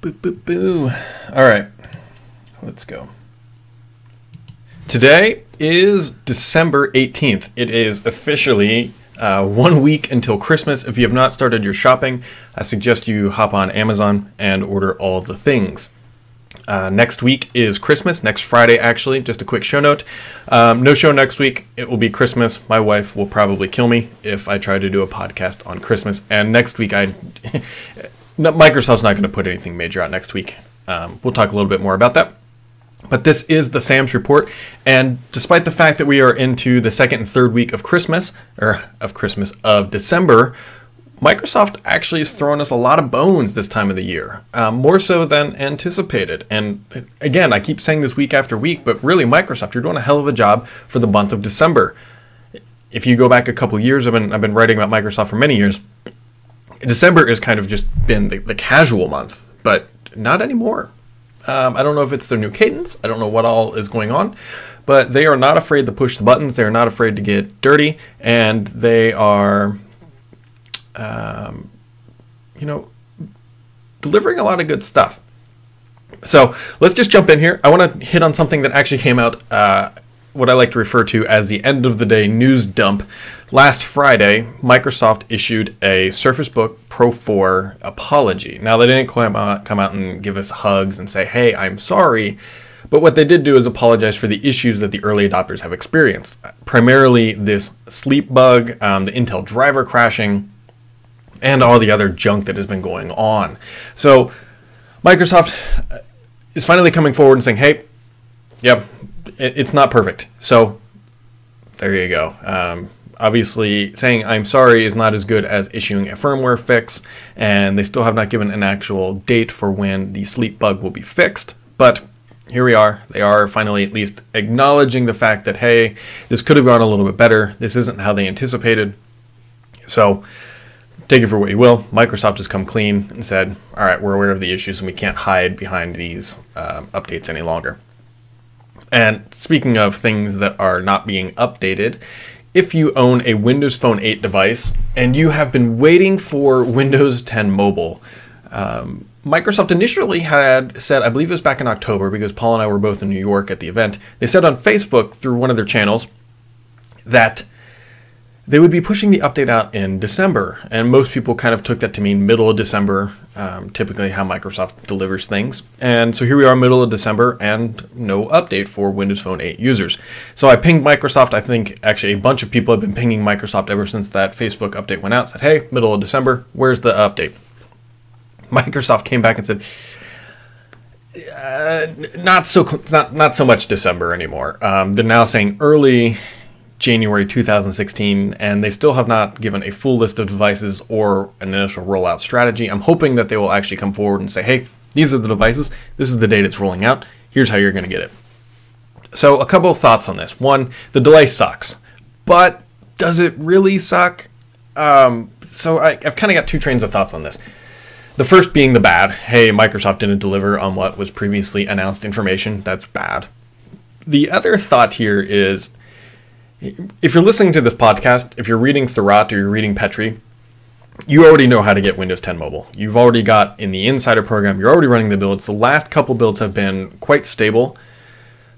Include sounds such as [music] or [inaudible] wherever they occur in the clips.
Boo, boo, boo. All right, let's go. Today is December 18th. It is officially uh, one week until Christmas. If you have not started your shopping, I suggest you hop on Amazon and order all the things. Uh, next week is Christmas, next Friday, actually. Just a quick show note. Um, no show next week. It will be Christmas. My wife will probably kill me if I try to do a podcast on Christmas. And next week, I. [laughs] Microsoft's not going to put anything major out next week. Um, we'll talk a little bit more about that. But this is the Sams report, and despite the fact that we are into the second and third week of Christmas, or of Christmas of December, Microsoft actually is throwing us a lot of bones this time of the year, um, more so than anticipated. And again, I keep saying this week after week, but really, Microsoft, you're doing a hell of a job for the month of December. If you go back a couple years, I've been I've been writing about Microsoft for many years. December has kind of just been the, the casual month, but not anymore. Um, I don't know if it's their new cadence. I don't know what all is going on, but they are not afraid to push the buttons. They are not afraid to get dirty, and they are, um, you know, delivering a lot of good stuff. So let's just jump in here. I want to hit on something that actually came out, uh, what I like to refer to as the end of the day news dump Last Friday, Microsoft issued a Surface Book Pro 4 apology. Now, they didn't come out, come out and give us hugs and say, hey, I'm sorry. But what they did do is apologize for the issues that the early adopters have experienced. Primarily, this sleep bug, um, the Intel driver crashing, and all the other junk that has been going on. So, Microsoft is finally coming forward and saying, hey, yep, it's not perfect. So, there you go. Um, obviously saying I'm sorry is not as good as issuing a firmware fix, and they still have not given an actual date for when the sleep bug will be fixed. But here we are. They are finally at least acknowledging the fact that, hey, this could have gone a little bit better. This isn't how they anticipated. So take it for what you will. Microsoft has come clean and said, all right, we're aware of the issues and we can't hide behind these uh, updates any longer. And speaking of things that are not being updated, if you own a Windows Phone 8 device and you have been waiting for Windows 10 Mobile, um, Microsoft initially had said, I believe it was back in October because Paul and I were both in New York at the event, they said on Facebook through one of their channels that they would be pushing the update out in December. And most people kind of took that to mean middle of December, um, typically how Microsoft delivers things. And so here we are, middle of December, and no update for Windows Phone 8 users. So I pinged Microsoft. I think actually a bunch of people have been pinging Microsoft ever since that Facebook update went out. Said, hey, middle of December, where's the update? Microsoft came back and said, uh, not so not not so much December anymore. Um, they're now saying early January 2016, and they still have not given a full list of devices or an initial rollout strategy. I'm hoping that they will actually come forward and say, hey, these are the devices, this is the date it's rolling out, here's how you're going to get it. So, a couple of thoughts on this. One, the delay sucks, but does it really suck? Um, so, I, I've kind of got two trains of thoughts on this. The first being the bad. Hey, Microsoft didn't deliver on what was previously announced information. That's bad. The other thought here is if you're listening to this podcast, if you're reading Thurrott or you're reading Petri, you already know how to get Windows 10 Mobile. You've already got in the Insider program, you're already running the builds. The last couple builds have been quite stable.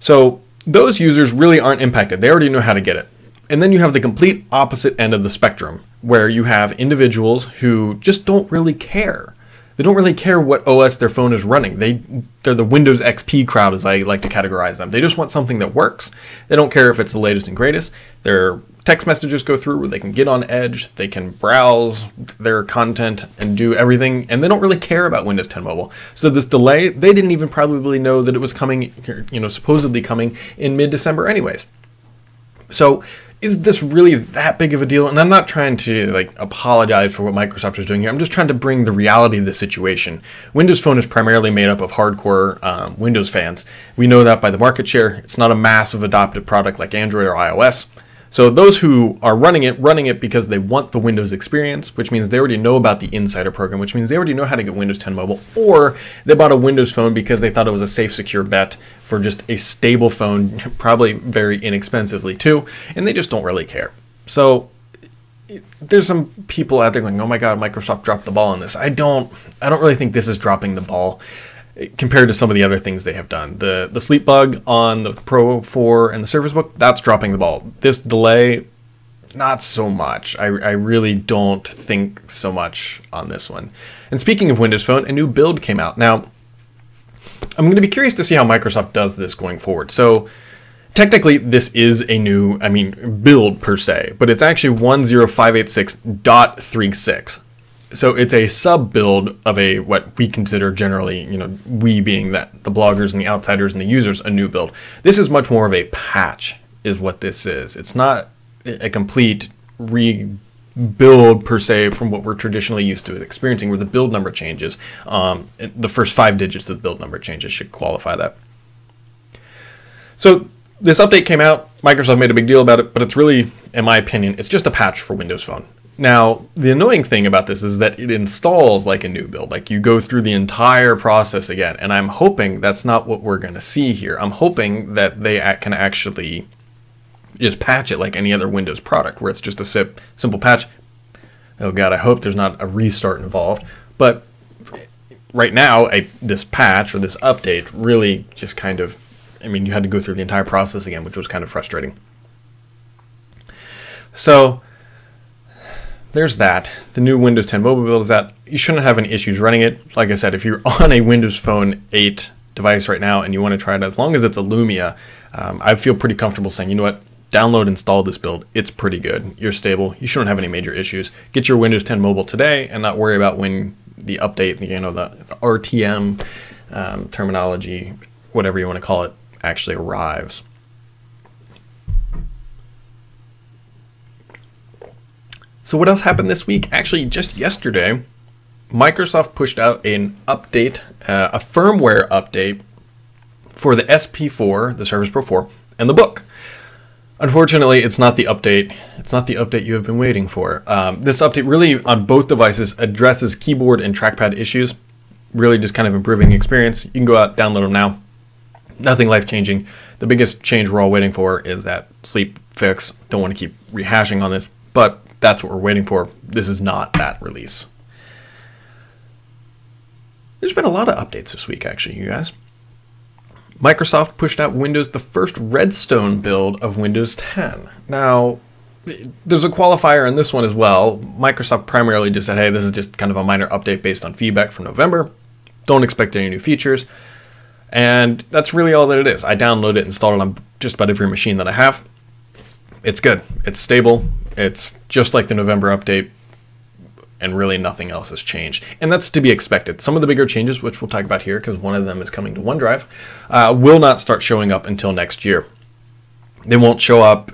So those users really aren't impacted. They already know how to get it. And then you have the complete opposite end of the spectrum, where you have individuals who just don't really care they don't really care what OS their phone is running. They they're the Windows XP crowd, as I like to categorize them. They just want something that works. They don't care if it's the latest and greatest. Their text messages go through they can get on Edge, they can browse their content and do everything, and they don't really care about Windows 10 Mobile. So this delay, they didn't even probably know that it was coming, you know, supposedly coming in mid-December, anyways. So is this really that big of a deal? And I'm not trying to like apologize for what Microsoft is doing here. I'm just trying to bring the reality of the situation. Windows Phone is primarily made up of hardcore um, Windows fans. We know that by the market share. It's not a massive adopted product like Android or iOS. So those who are running it, running it because they want the Windows experience, which means they already know about the Insider program, which means they already know how to get Windows 10 Mobile, or they bought a Windows phone because they thought it was a safe, secure bet for just a stable phone, [laughs] probably very inexpensively too, and they just don't really care. So there's some people out there going, "Oh my God, Microsoft dropped the ball on this." I don't. I don't really think this is dropping the ball compared to some of the other things they have done. The the sleep bug on the Pro 4 and the Surface Book, that's dropping the ball. This delay, not so much. I, I really don't think so much on this one. And speaking of Windows Phone, a new build came out. Now, I'm going to be curious to see how Microsoft does this going forward. So, technically, this is a new, I mean, build per se, but it's actually 10586.36 so it's a sub build of a what we consider generally, you know, we being that the bloggers and the outsiders and the users, a new build. This is much more of a patch, is what this is. It's not a complete rebuild per se from what we're traditionally used to experiencing, where the build number changes. Um, the first five digits of the build number changes should qualify that. So this update came out. Microsoft made a big deal about it, but it's really, in my opinion, it's just a patch for Windows Phone. Now, the annoying thing about this is that it installs like a new build. Like you go through the entire process again. And I'm hoping that's not what we're going to see here. I'm hoping that they can actually just patch it like any other Windows product where it's just a simple patch. Oh God, I hope there's not a restart involved. But right now, this patch or this update really just kind of, I mean, you had to go through the entire process again, which was kind of frustrating. So, there's that. The new Windows 10 mobile build is that you shouldn't have any issues running it. Like I said, if you're [laughs] on a Windows Phone 8 device right now and you want to try it, as long as it's a Lumia, um, I feel pretty comfortable saying, you know what, download, install this build. It's pretty good. You're stable. You shouldn't have any major issues. Get your Windows 10 mobile today and not worry about when the update, you know, the, the RTM um, terminology, whatever you want to call it, actually arrives. So, what else happened this week? Actually, just yesterday, Microsoft pushed out an update, uh, a firmware update for the SP4, the Surface Pro 4, and the book. Unfortunately, it's not the update. It's not the update you have been waiting for. Um, this update really, on both devices, addresses keyboard and trackpad issues. Really, just kind of improving the experience. You can go out, download them now. Nothing life changing. The biggest change we're all waiting for is that sleep fix. Don't want to keep rehashing on this, but that's what we're waiting for. This is not that release. There's been a lot of updates this week, actually, you guys. Microsoft pushed out Windows, the first Redstone build of Windows 10. Now, there's a qualifier in this one as well. Microsoft primarily just said, hey, this is just kind of a minor update based on feedback from November. Don't expect any new features. And that's really all that it is. I downloaded it, installed it on just about every machine that I have. It's good. It's stable. It's just like the November update, and really nothing else has changed. And that's to be expected. Some of the bigger changes, which we'll talk about here, because one of them is coming to OneDrive, uh, will not start showing up until next year. They won't show up,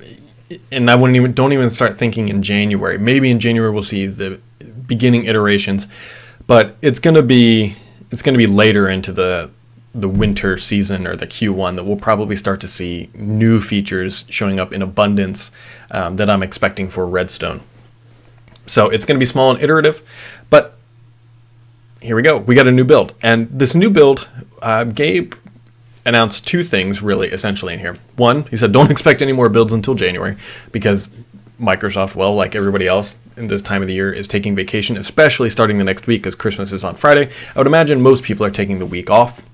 and I wouldn't even don't even start thinking in January. Maybe in January we'll see the beginning iterations, but it's gonna be it's gonna be later into the the winter season or the Q1 that we'll probably start to see new features showing up in abundance um, that I'm expecting for Redstone. So it's going to be small and iterative, but here we go. We got a new build. And this new build, uh, Gabe announced two things really essentially in here. One, he said, don't expect any more builds until January because Microsoft, well, like everybody else in this time of the year, is taking vacation, especially starting the next week because Christmas is on Friday. I would imagine most people are taking the week off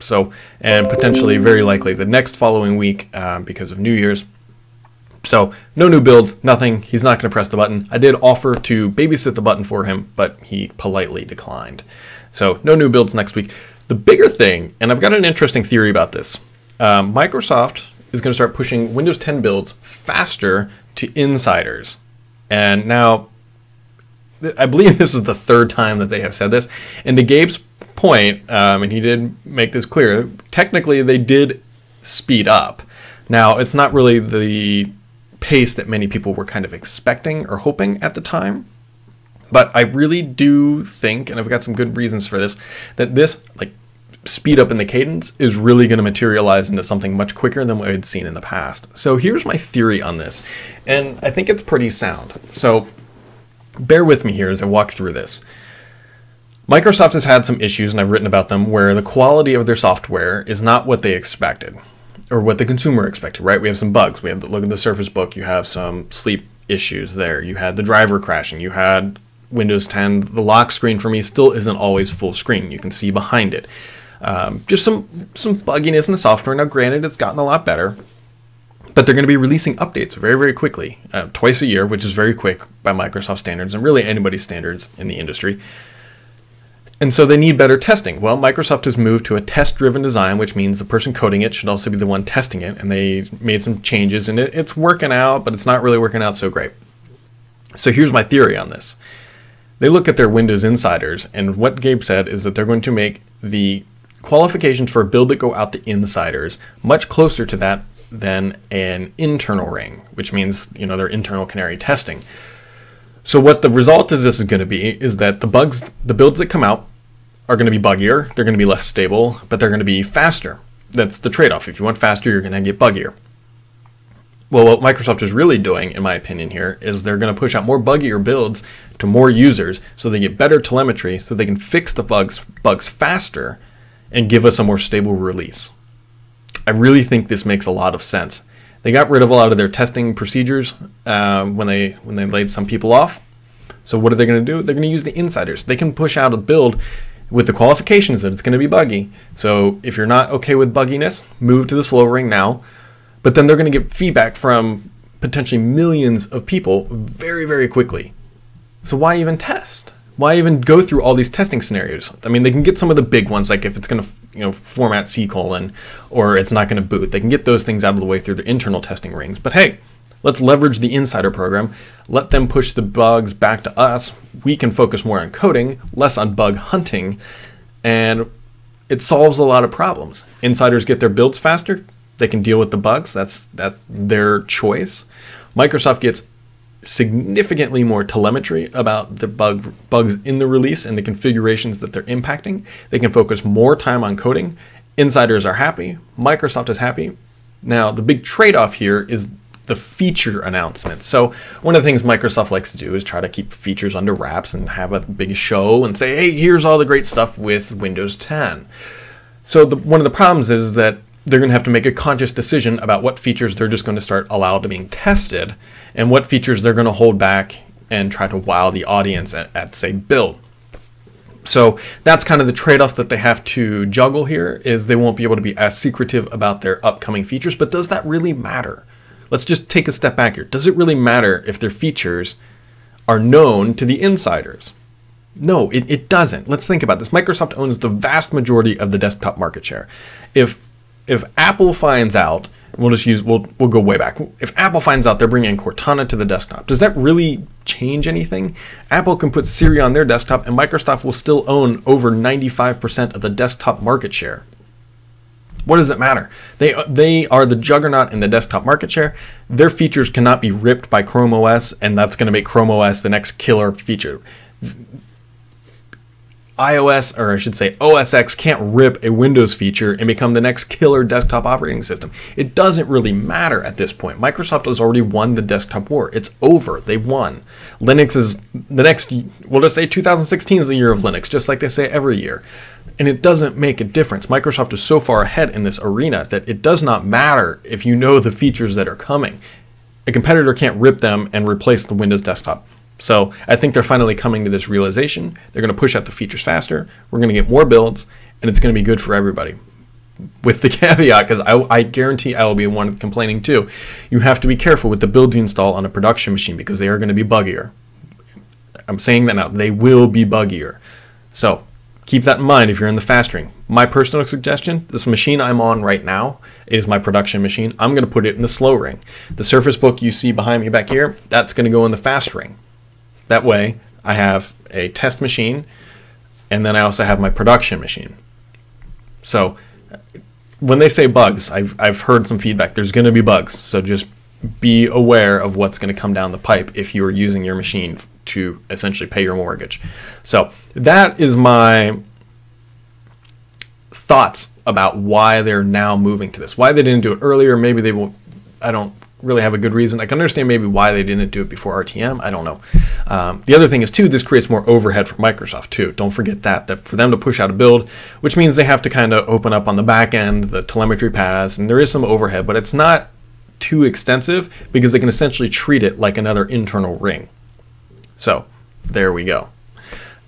so, and potentially, very likely, the next following week um, because of New Year's. So, no new builds, nothing. He's not going to press the button. I did offer to babysit the button for him, but he politely declined. So, no new builds next week. The bigger thing, and I've got an interesting theory about this um, Microsoft is going to start pushing Windows 10 builds faster to insiders. And now, I believe [laughs] this is the third time that they have said this. And to Gabe's point, um, and he did make this clear, technically they did speed up. Now, it's not really the pace that many people were kind of expecting or hoping at the time. But I really do think, and I've got some good reasons for this, that this like speed up in the cadence is really going to materialize into something much quicker than what I had seen in the past. So here's my theory on this, and I think it's pretty sound. So bear with me here as I walk through this. Microsoft has had some issues, and I've written about them, where the quality of their software is not what they expected or what the consumer expected, right? We have some bugs. We have the look at the Surface Book. You have some sleep issues there. You had the driver crashing. You had Windows 10. The lock screen for me still isn't always full screen. You can see behind it. Um, just some some bugginess in the software. Now, granted, it's gotten a lot better, but they're going to be releasing updates very very quickly, uh, twice a year, which is very quick by Microsoft standards and really anybody's standards in the industry. And so they need better testing. Well, Microsoft has moved to a test driven design, which means the person coding it should also be the one testing it. And they made some changes, and it, it's working out, but it's not really working out so great. So here's my theory on this they look at their Windows insiders, and what Gabe said is that they're going to make the qualifications for a build that go out to insiders much closer to that than an internal ring, which means you know their internal canary testing. So what the result is this is going to be is that the bugs, the builds that come out, are going to be buggier. They're going to be less stable, but they're going to be faster. That's the trade-off. If you want faster, you're going to get buggier. Well, what Microsoft is really doing, in my opinion, here is they're going to push out more buggier builds to more users, so they get better telemetry, so they can fix the bugs bugs faster, and give us a more stable release. I really think this makes a lot of sense. They got rid of a lot of their testing procedures uh, when they when they laid some people off. So what are they going to do? They're going to use the insiders. They can push out a build with the qualifications that it's going to be buggy. So if you're not okay with bugginess, move to the slow ring now. But then they're going to get feedback from potentially millions of people very very quickly. So why even test? Why even go through all these testing scenarios? I mean, they can get some of the big ones, like if it's going to, you know, format C colon or it's not going to boot. They can get those things out of the way through the internal testing rings. But hey, let's leverage the insider program. Let them push the bugs back to us. We can focus more on coding, less on bug hunting, and it solves a lot of problems. Insiders get their builds faster. They can deal with the bugs. That's that's their choice. Microsoft gets significantly more telemetry about the bug, bugs in the release and the configurations that they're impacting. They can focus more time on coding. Insiders are happy. Microsoft is happy. Now, the big trade off here is the feature announcements. So, one of the things Microsoft likes to do is try to keep features under wraps and have a big show and say, hey, here's all the great stuff with Windows 10. So, the, one of the problems is that they're going to have to make a conscious decision about what features they're just going to start allowed to being tested and what features they're going to hold back and try to wow the audience at, at say build so that's kind of the trade-off that they have to juggle here is they won't be able to be as secretive about their upcoming features but does that really matter let's just take a step back here does it really matter if their features are known to the insiders no, it, it doesn't. Let's think about this. Microsoft owns the vast majority of the desktop market share. If if Apple finds out, we'll just use we'll we'll go way back. If Apple finds out they're bringing Cortana to the desktop, does that really change anything? Apple can put Siri on their desktop, and Microsoft will still own over 95% of the desktop market share. What does it matter? They they are the juggernaut in the desktop market share. Their features cannot be ripped by Chrome OS, and that's going to make Chrome OS the next killer feature iOS, or I should say OS X, can't rip a Windows feature and become the next killer desktop operating system. It doesn't really matter at this point. Microsoft has already won the desktop war. It's over. They won. Linux is the next, we'll just say 2016 is the year of Linux, just like they say every year. And it doesn't make a difference. Microsoft is so far ahead in this arena that it does not matter if you know the features that are coming. A competitor can't rip them and replace the Windows desktop. So I think they're finally coming to this realization. They're going to push out the features faster. We're going to get more builds, and it's going to be good for everybody. With the [laughs] caveat, because I, I, guarantee I will be one complaining too, you have to be careful with the builds you install on a production machine because they are going to be buggier. I'm saying that now. They will be buggier. So keep that in mind if you're in the fast ring. My personal suggestion this machine I'm on right now is my production machine. I'm going to put it in the slow ring. The Surface Book you see behind me back here, that's going to go in the fast ring. That way, I have a test machine, and then I also have my production machine. So, when they say bugs, I've, I've heard some feedback. There's going to be bugs, so just be aware of what's going to come down the pipe if you are using your machine to essentially pay your mortgage. So, that is my thoughts about why they're now moving to this. Why they didn't do it earlier, maybe they will I don't really have a good reason. I can understand maybe why they didn't do it before RTM. I don't know. Um, the other thing is too, this creates more overhead for Microsoft too. Don't forget that that for them to push out a build, which means they have to kind of open up on the back end the telemetry paths, and there is some overhead, but it's not too extensive because they can essentially treat it like another internal ring. So, there we go.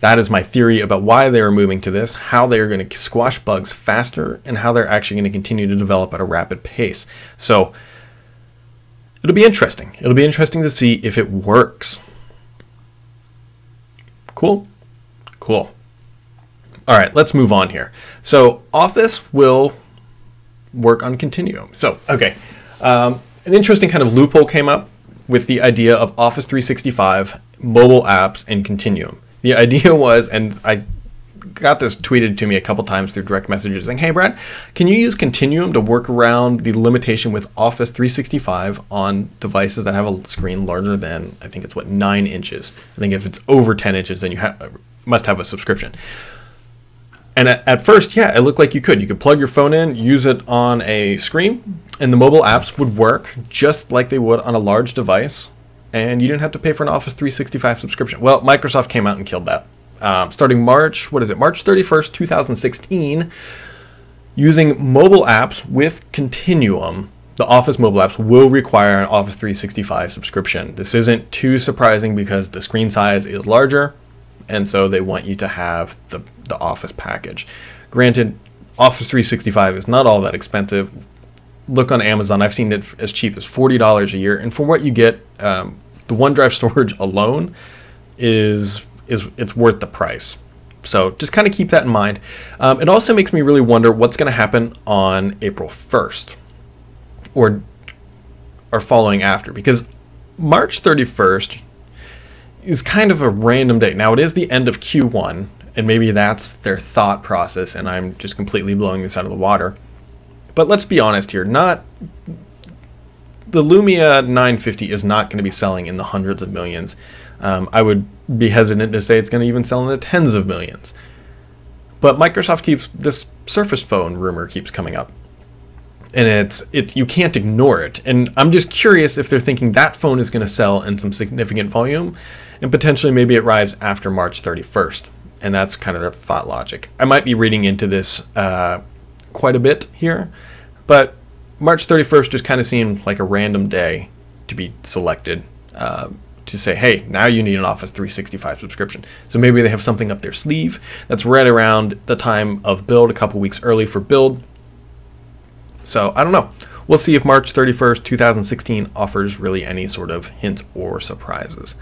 That is my theory about why they are moving to this, how they are going to squash bugs faster, and how they're actually going to continue to develop at a rapid pace. So, it'll be interesting. It'll be interesting to see if it works. Cool? Cool. All right, let's move on here. So, Office will work on Continuum. So, okay, um, an interesting kind of loophole came up with the idea of Office 365, mobile apps, and Continuum. The [laughs] idea was, and I got this tweeted to me a couple times through direct messages saying, Hey, Brad, can you use Continuum to work around the limitation with Office 365 on devices that have a screen larger than, I think it's what, nine inches? I think if it's over 10 inches, then you ha- must have a subscription. And at, at, first, yeah, it looked like you could. You could plug your phone in, use it on a screen, and the mobile apps would work just like they would on a large device, and you didn't have to pay for an Office 365 subscription. Well, Microsoft came out and killed that. Um, starting March, what is it, March 31st, 2016, using mobile apps with Continuum, the Office mobile apps will require an Office 365 subscription. This isn't too surprising because the screen size is larger and so they want you to have the, the Office package. Granted, Office 365 is not all that expensive. Look on Amazon, I've seen it as cheap as $40 a year, and for what you get, um, the OneDrive [laughs] storage alone is is it's worth the price. So just kind of keep that in mind. Um, it also makes me really wonder what's going to happen on April 1st, or or following after, because March 31st is kind of a random date. Now it is the end of Q1, and maybe that's their thought process, and I'm just completely blowing this out of the water. But let's be honest here, not the Lumia 950 is not going to be selling in the hundreds of millions. Um, I would be hesitant to say it's going to even sell in the tens of millions. But Microsoft keeps this Surface Phone rumor keeps coming up, and it's it you can't ignore it. And I'm just curious if they're thinking that phone is going to sell in some significant volume, and potentially maybe it arrives after March 31st. And that's kind of the thought logic. I might be reading into this uh, quite a bit here, but March 31st just kind of seemed like a random day to be selected uh, to say, hey, now you need an Office 365 subscription. So maybe they have something up their sleeve that's right around the time of build, a couple weeks early for build. So I don't know. We'll see if March 31st, 2016 offers really any sort of hint or surprises.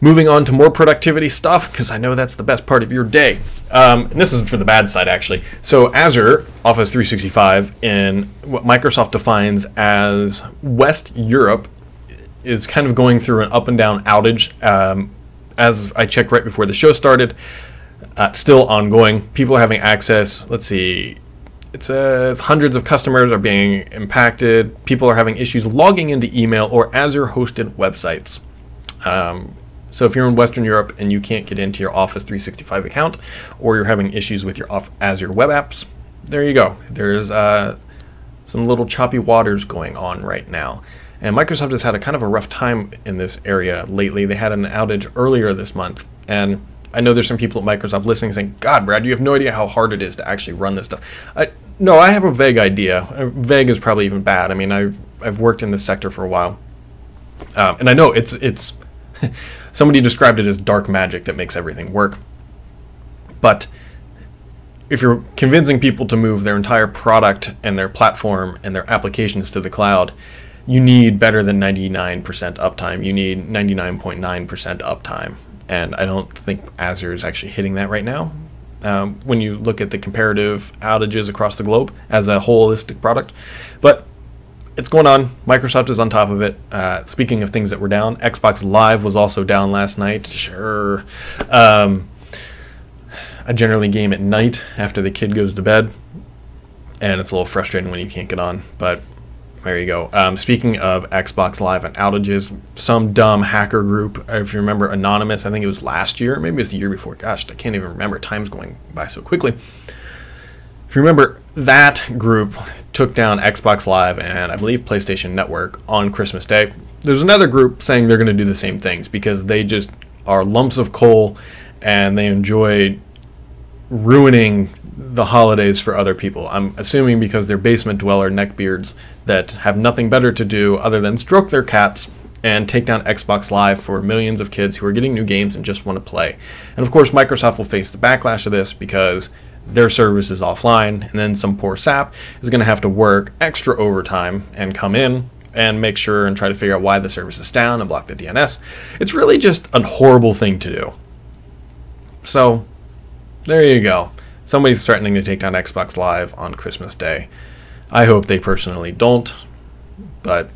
Moving on to more productivity stuff, because I know that's the best part of your day. Um, and this is for the bad side, actually. So, Azure Office 365 in what Microsoft defines as West Europe is kind of going through an up and down outage. Um, as I checked right before the show started, uh, still ongoing. People are having access. Let's see, it says hundreds of customers are being impacted. People are having issues logging into email or Azure hosted websites. Um, so if you're in Western Europe and you can't get into your Office 365 account, or you're having issues with your Azure web apps, there you go. There's uh, some little choppy waters going on right now. And Microsoft has had a kind of a rough time in this area lately. They had an outage earlier this month, and I know there's some people at Microsoft listening saying, "God, Brad, you have no idea how hard it is to actually run this stuff." I, no, I have a vague idea. Uh, vague is probably even bad. I mean, I've I've worked in this sector for a while, um, and I know it's it's [laughs] somebody described it as dark magic that makes everything work. But if you're convincing people to move their entire product and their platform and their applications to the cloud, you need better than 99% uptime. You need 99.9% uptime. And I don't think Azure is actually hitting that right now. Um, when you look at the comparative outages across the globe as a holistic product. But it's going on. Microsoft is on top of it. Uh, speaking of things that were down, Xbox Live was also down last night. Sure. Um, I generally game at night after the kid goes to bed, and it's a little frustrating when you can't get on. But there you go. Um, speaking of Xbox Live and outages, some dumb hacker group, if you remember Anonymous, I think it was last year, maybe it was the year before. Gosh, I can't even remember. Time's going by so quickly if you remember, that group took down Xbox Live and I believe PlayStation Network on Christmas Day. There's another group saying they're going to do the same things because they just are lumps of coal and they enjoy ruining the holidays for other people. I'm assuming because they're basement dweller neckbeards that have nothing better to do other than stroke their cats and take down Xbox Live for millions of kids who are getting new games and just want to play. And of course, Microsoft will face the backlash of this because their service is offline, and then some poor sap is going to have to work extra overtime and come in and make sure and try to figure out why the service is down and block the DNS. It's really just a horrible thing to do. So, there you go. Somebody's threatening to take down Xbox Live on Christmas Day. I hope they personally don't, but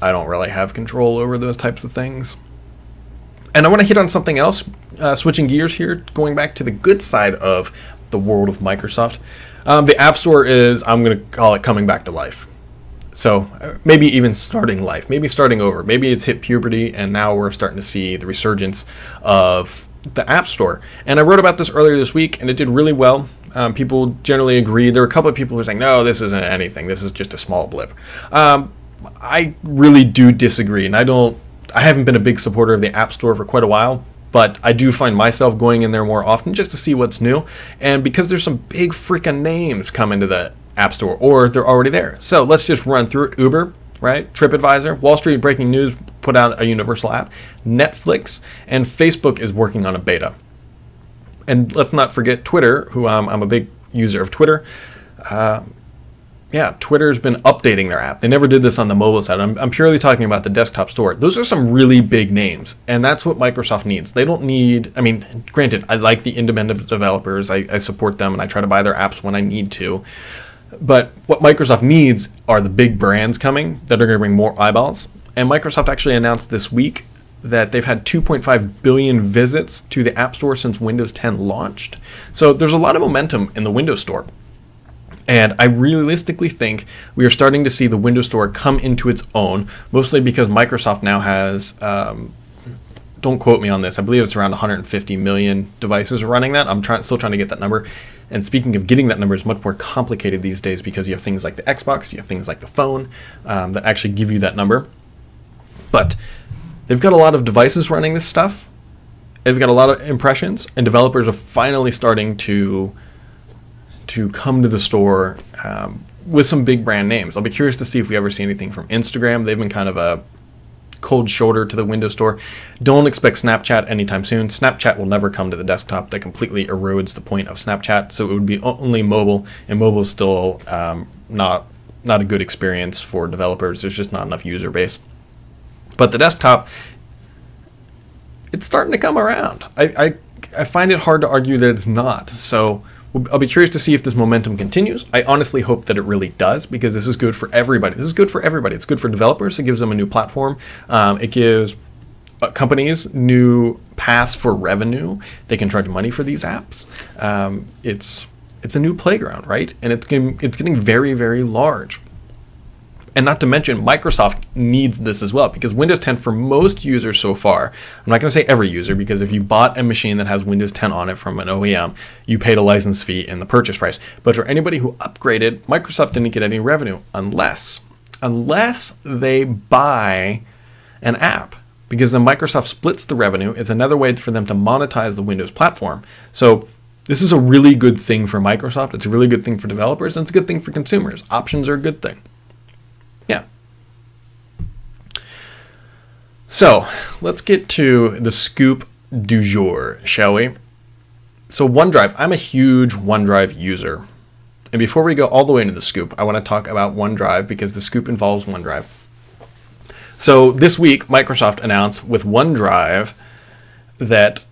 I don't really have control over those types of things. And I want to hit on something else, uh, switching gears here, going back to the good side of the world of Microsoft. Um, the App Store is, I'm going to call it coming back to life. So uh, maybe even starting life, maybe starting over. Maybe it's hit puberty and now we're starting to see the resurgence of the App Store. And I wrote about this earlier this week and it did really well. Um, people generally agree. There were a couple of people who were saying, no, this isn't anything. This is just a small blip. Um, I really do disagree. And I don't, I haven't been a big supporter of the App Store for quite a while but I do find myself going in there more often just to see what's new. And because there's some big freaking names coming to the App Store, or they're already there. So let's just run through. Uber, right? TripAdvisor, Wall Street Breaking News put out a universal app, Netflix, and Facebook is working on a beta. And let's not forget Twitter, who um, I'm a big user of Twitter. Uh, yeah, Twitter's been updating their app. They never did this on the mobile side. I'm, I'm purely talking about the desktop store. Those are some really big names, and that's what Microsoft needs. They don't need, I mean, granted, I like the independent developers, I, I support them, and I try to buy their apps when I need to. But what Microsoft needs are the big brands coming that are going to bring more eyeballs. And Microsoft actually announced this week that they've had 2.5 billion visits to the App Store since Windows 10 launched. So there's a lot of momentum in the Windows Store. And I realistically think we are starting to see the Windows Store come into its own, mostly because Microsoft now has. Um, don't quote me on this. I believe it's around 150 million devices running that. I'm trying, still trying to get that number. And speaking of getting that number, is much more complicated these days because you have things like the Xbox, you have things like the phone um, that actually give you that number. But they've got a lot of devices running this stuff. They've got a lot of impressions, and developers are finally starting to to come to the store um, with some big brand names. I'll be curious to see if we ever see anything from Instagram. They've been kind of a cold shoulder to the Windows Store. Don't expect Snapchat anytime soon. Snapchat will never come to the desktop. That completely erodes the point of Snapchat. So it would be only mobile, and mobile is still um, not not a good experience for developers. There's just not enough user base. But the desktop, it's starting to come around. I, I I find it hard to argue that it's not. So I'll be curious to see if this momentum continues. I honestly hope that it really does because this is good for everybody. This is good for everybody. It's good for developers. It gives them a new platform. Um, it gives uh, companies new paths for revenue. They can charge money for these apps. Um, it's it's a new playground, right? And it's getting, it's getting very very large. And not to mention, Microsoft needs this as well because Windows 10 for most users so far, I'm not going to say every user because if you bought a machine that has Windows 10 on it from an OEM, you paid a license fee in the purchase price. But for anybody who upgraded, Microsoft didn't get any revenue unless unless they buy an app because then Microsoft splits the revenue. It's another way for them to monetize the Windows platform. So this is a really good thing for Microsoft. It's a really good thing for developers, and it's a good thing for consumers. Options are a good thing. Yeah. So let's get to the scoop du jour, shall we? So, OneDrive, I'm a huge OneDrive user. And before we go all the way into the scoop, I want to talk about OneDrive because the scoop involves OneDrive. So, this week, Microsoft announced with OneDrive that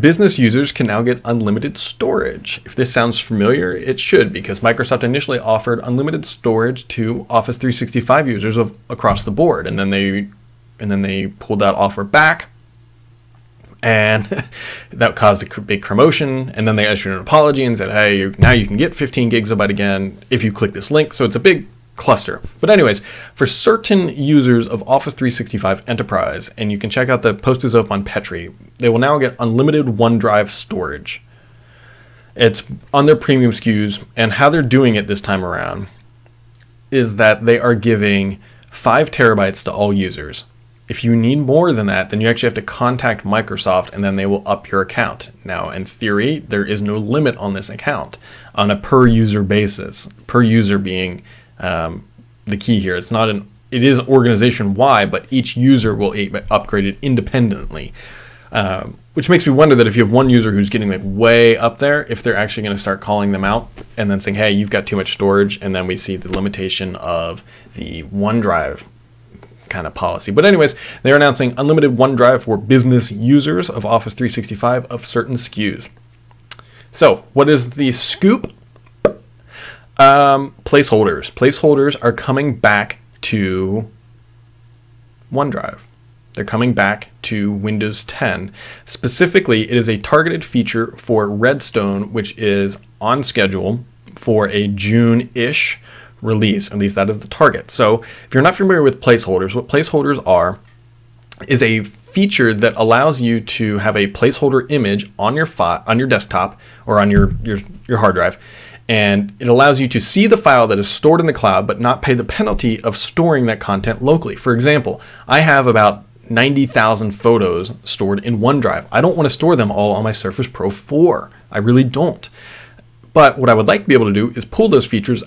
business users can now get unlimited storage. If this sounds familiar, it should because Microsoft initially offered unlimited storage to Office 365 users of across the board and then they and then they pulled that offer back and [laughs] that caused a big commotion and then they issued an apology and said hey now you can get 15 gigabyte again if you click this link so it's a big cluster. But anyways, for certain users of Office 365 Enterprise, and you can check out the post is up on Petri, they will now get unlimited OneDrive storage. It's on their premium SKUs, and how they're doing it this time around is that they are giving five terabytes to all users. If you need more than that, then you actually have to contact Microsoft and then they will up your account. Now, in theory, there is no limit on this account on a per user basis, per user being um, the key here. It's not an it is organization wide, but each user will upgrade it independently. Um, which makes me wonder that if you have one user who's getting like way up there, if they're actually going to start calling them out and then saying, "Hey, you've got too much storage," and then we see the limitation of the OneDrive kind of policy. But anyways, they're announcing unlimited OneDrive for business users of Office 365 of certain SKUs. So, what is the scoop? Um, placeholders. Placeholders are coming back to OneDrive. They're coming back to Windows 10. Specifically, it is a targeted feature for Redstone, which is on schedule for a June ish release. At least that is the target. So, if you're not familiar with placeholders, what placeholders are is a feature that allows you to have a placeholder image on your on your desktop or on your, your, your hard drive and it allows you to see the file that is stored in the cloud but not pay the penalty of storing that content locally. For example, I have about 90,000 photos stored in OneDrive. I don't want to store them all on my Surface Pro 4. I really don't. But what I would like to be able to do is pull those features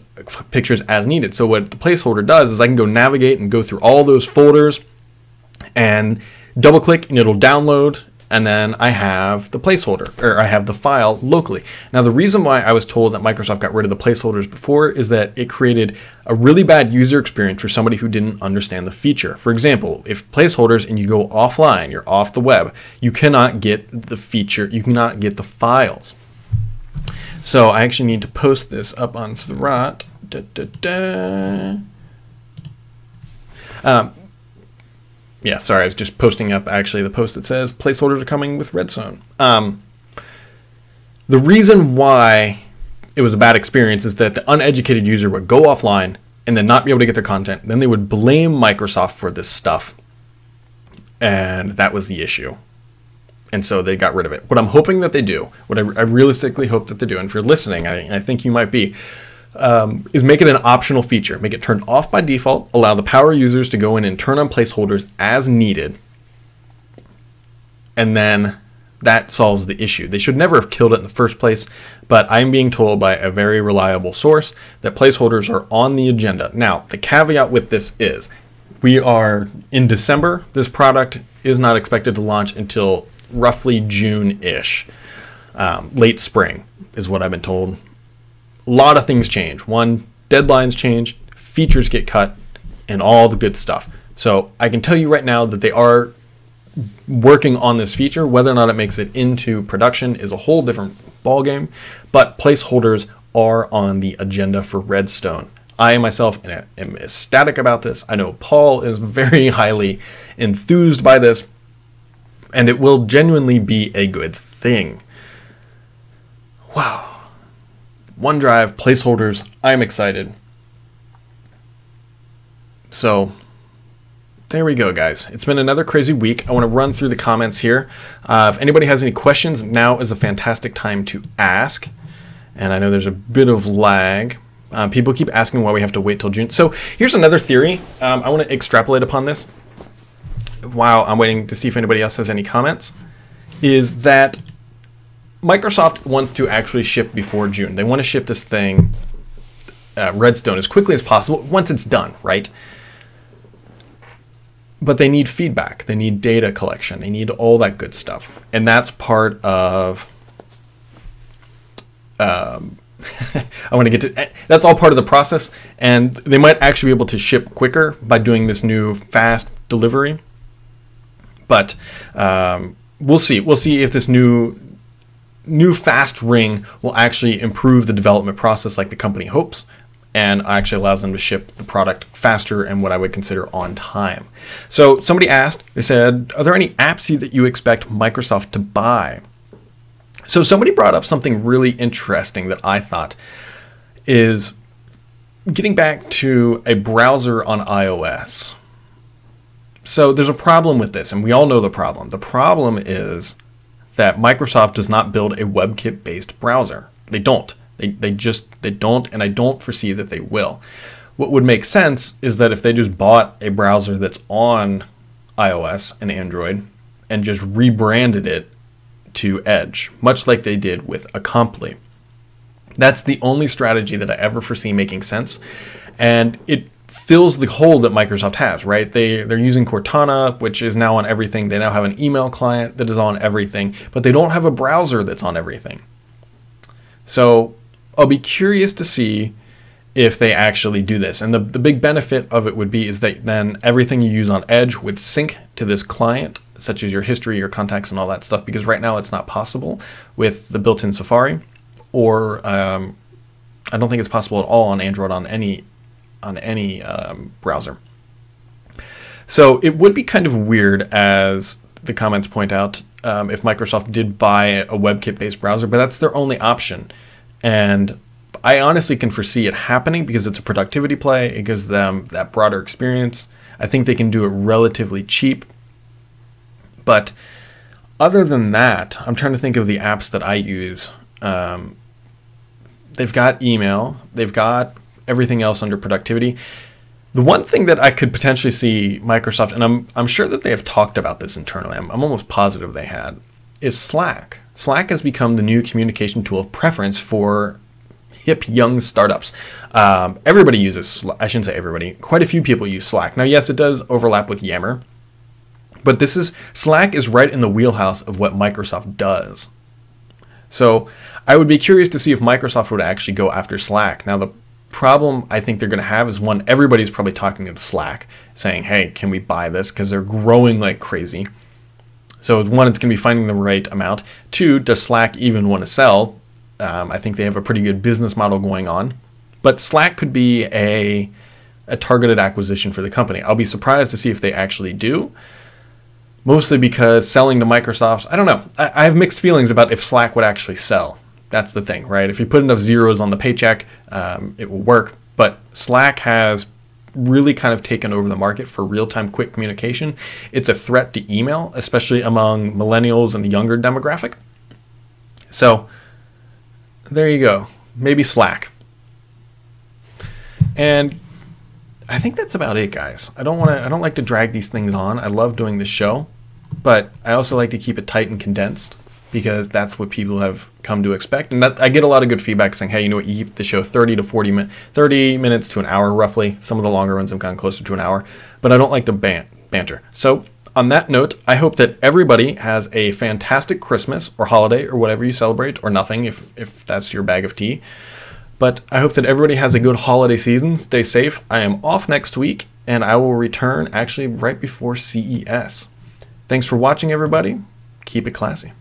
pictures as needed. So what the placeholder does is I can go navigate and go through all those folders and double click and it'll download and then I have the placeholder, or I have the file locally. Now, the reason why I was told that Microsoft got rid of the placeholders before is that it created a really bad user experience for somebody who didn't understand the feature. For example, if placeholders and you go offline, you're off the web, you cannot get the feature, you cannot get the files. So I actually need to post this up on Thurrott. Da, da, da. Um, yeah, sorry, I was just posting up actually the post that says placeholders are coming with Redstone. Um, the reason why it was a bad experience is that the uneducated user would go offline and then not be able to get their content. Then they would blame Microsoft for this stuff. And that was the issue. And so they got rid of it. What I'm hoping that they do, what I, I realistically hope that they do, and if you're listening, I, I think you might be, um, is make it an optional feature. Make it turned off by default. Allow the power users to go in and turn on placeholders as needed. And then that solves the issue. They should never have killed it in the first place, but I'm being told by a very reliable source that placeholders are on the agenda. Now, the caveat with this is we are in December. This product is not expected to launch until roughly June ish. Um, late spring is what I've been told a lot of things change. One, deadlines change, features get cut, and all the good stuff. So I can tell you right now that they are working on this feature. Whether or not it makes it into production is a whole different ballgame. But placeholders are on the agenda for Redstone. I myself am ecstatic about this. I know Paul is [laughs] very highly enthused by this, and it will genuinely be a good thing. Wow. OneDrive, placeholders. I'm excited. So, there we go, guys. It's been another crazy week. I want to run through the comments here. Uh, if anybody has any questions, now is a fantastic time to ask. And I know there's a bit of lag. Uh, people keep asking why we have to wait till June. So here's another theory. Um, I want to extrapolate upon this while I'm waiting to see if anybody else has any comments. Is that Microsoft wants to actually ship before June. They want to ship this thing, uh, Redstone, as quickly as possible once it's done, right? But they need feedback. They need data collection. They need all that good stuff. And that's part of. Um, [laughs] I want to get to eh, that's all part of the process, and they might actually be able to ship quicker by doing this new fast delivery. But um, we'll see. We'll see if this new new fast ring will actually improve the development process like the company hopes and actually allows them to ship the product faster and what I would consider on time. So somebody asked, they said, are there any apps that you expect Microsoft to buy? So somebody brought up something really interesting that I thought is getting back to a browser on iOS. So there's a problem with this, and we all know the problem. The problem is that Microsoft does not build a WebKit based browser. They don't. They, they just they don't and I don't foresee that they will. What would make sense is that if they just bought a browser that's on iOS and Android and just rebranded it to Edge, much like they did with Acompli. That's the only strategy that I ever foresee making sense. And it fills the hole that Microsoft has, right? They they're using Cortana, which is now on everything. They now have an email client that is on everything, but they don't have a browser that's on everything. So I'll be curious to see if they actually do this. And the, the big benefit of it would be is that then everything you use on Edge would sync to this client, such as your history, your contacts, and all that stuff, because right now it's not possible with the built in Safari, or um, I don't think it's possible at all on Android on any on any um, browser. So it would be kind of weird, as the comments point out, um, if Microsoft did buy a WebKit based browser, but that's their only option. And I honestly can foresee it happening because it's a productivity play. It gives them that broader experience. I think they can do it relatively cheap. But other than that, I'm trying to think of the apps that I use. Um, they've got email, they've got everything else under productivity. The one thing that I could potentially see Microsoft, and I'm, I'm sure that they have talked about this internally, I'm, I'm almost positive they had, is Slack. Slack has become the new communication tool of preference for hip young startups. Um, everybody uses, I shouldn't say everybody, quite a few people use Slack. Now, yes, it does overlap with Yammer, but this is, Slack is right in the wheelhouse of what Microsoft does. So I would be curious to see if Microsoft would actually go after Slack. Now, the problem I think they're going to have is one, everybody's probably talking to Slack saying, hey, can we buy this? Because they're growing like crazy. So, one, it's going to be finding the right amount. Two, does Slack even want to sell? Um, I think they have a pretty good business model going on. But Slack could be a, a targeted acquisition for the company. I'll be surprised to see if they actually do. Mostly because selling to Microsoft, I don't know. I, I have mixed feelings about if Slack would actually sell. That's the thing, right? If you put enough zeros on the paycheck, um, it will work. But Slack has really kind of taken over the market for real time quick communication. It's a threat to email, especially among millennials and the younger demographic. So, there you go. Maybe Slack. And I think that's about it, guys. I don't want to. I don't like to drag these things on. I love doing this show, but I also like to keep it tight and condensed because that's what people have come to expect. And that I get a lot of good feedback saying, "Hey, you know what? You keep the show 30 to 40 minutes, 30 minutes to an hour, roughly. Some of the longer ones have gone closer to an hour, but I don't like to ban- banter." So on that note, I hope that everybody has a fantastic Christmas or holiday or whatever you celebrate, or nothing if, if that's your bag of tea. But I hope that everybody has a good holiday season. Stay safe. I am off next week, and I will return actually right before CES. Thanks for watching, everybody. Keep it classy.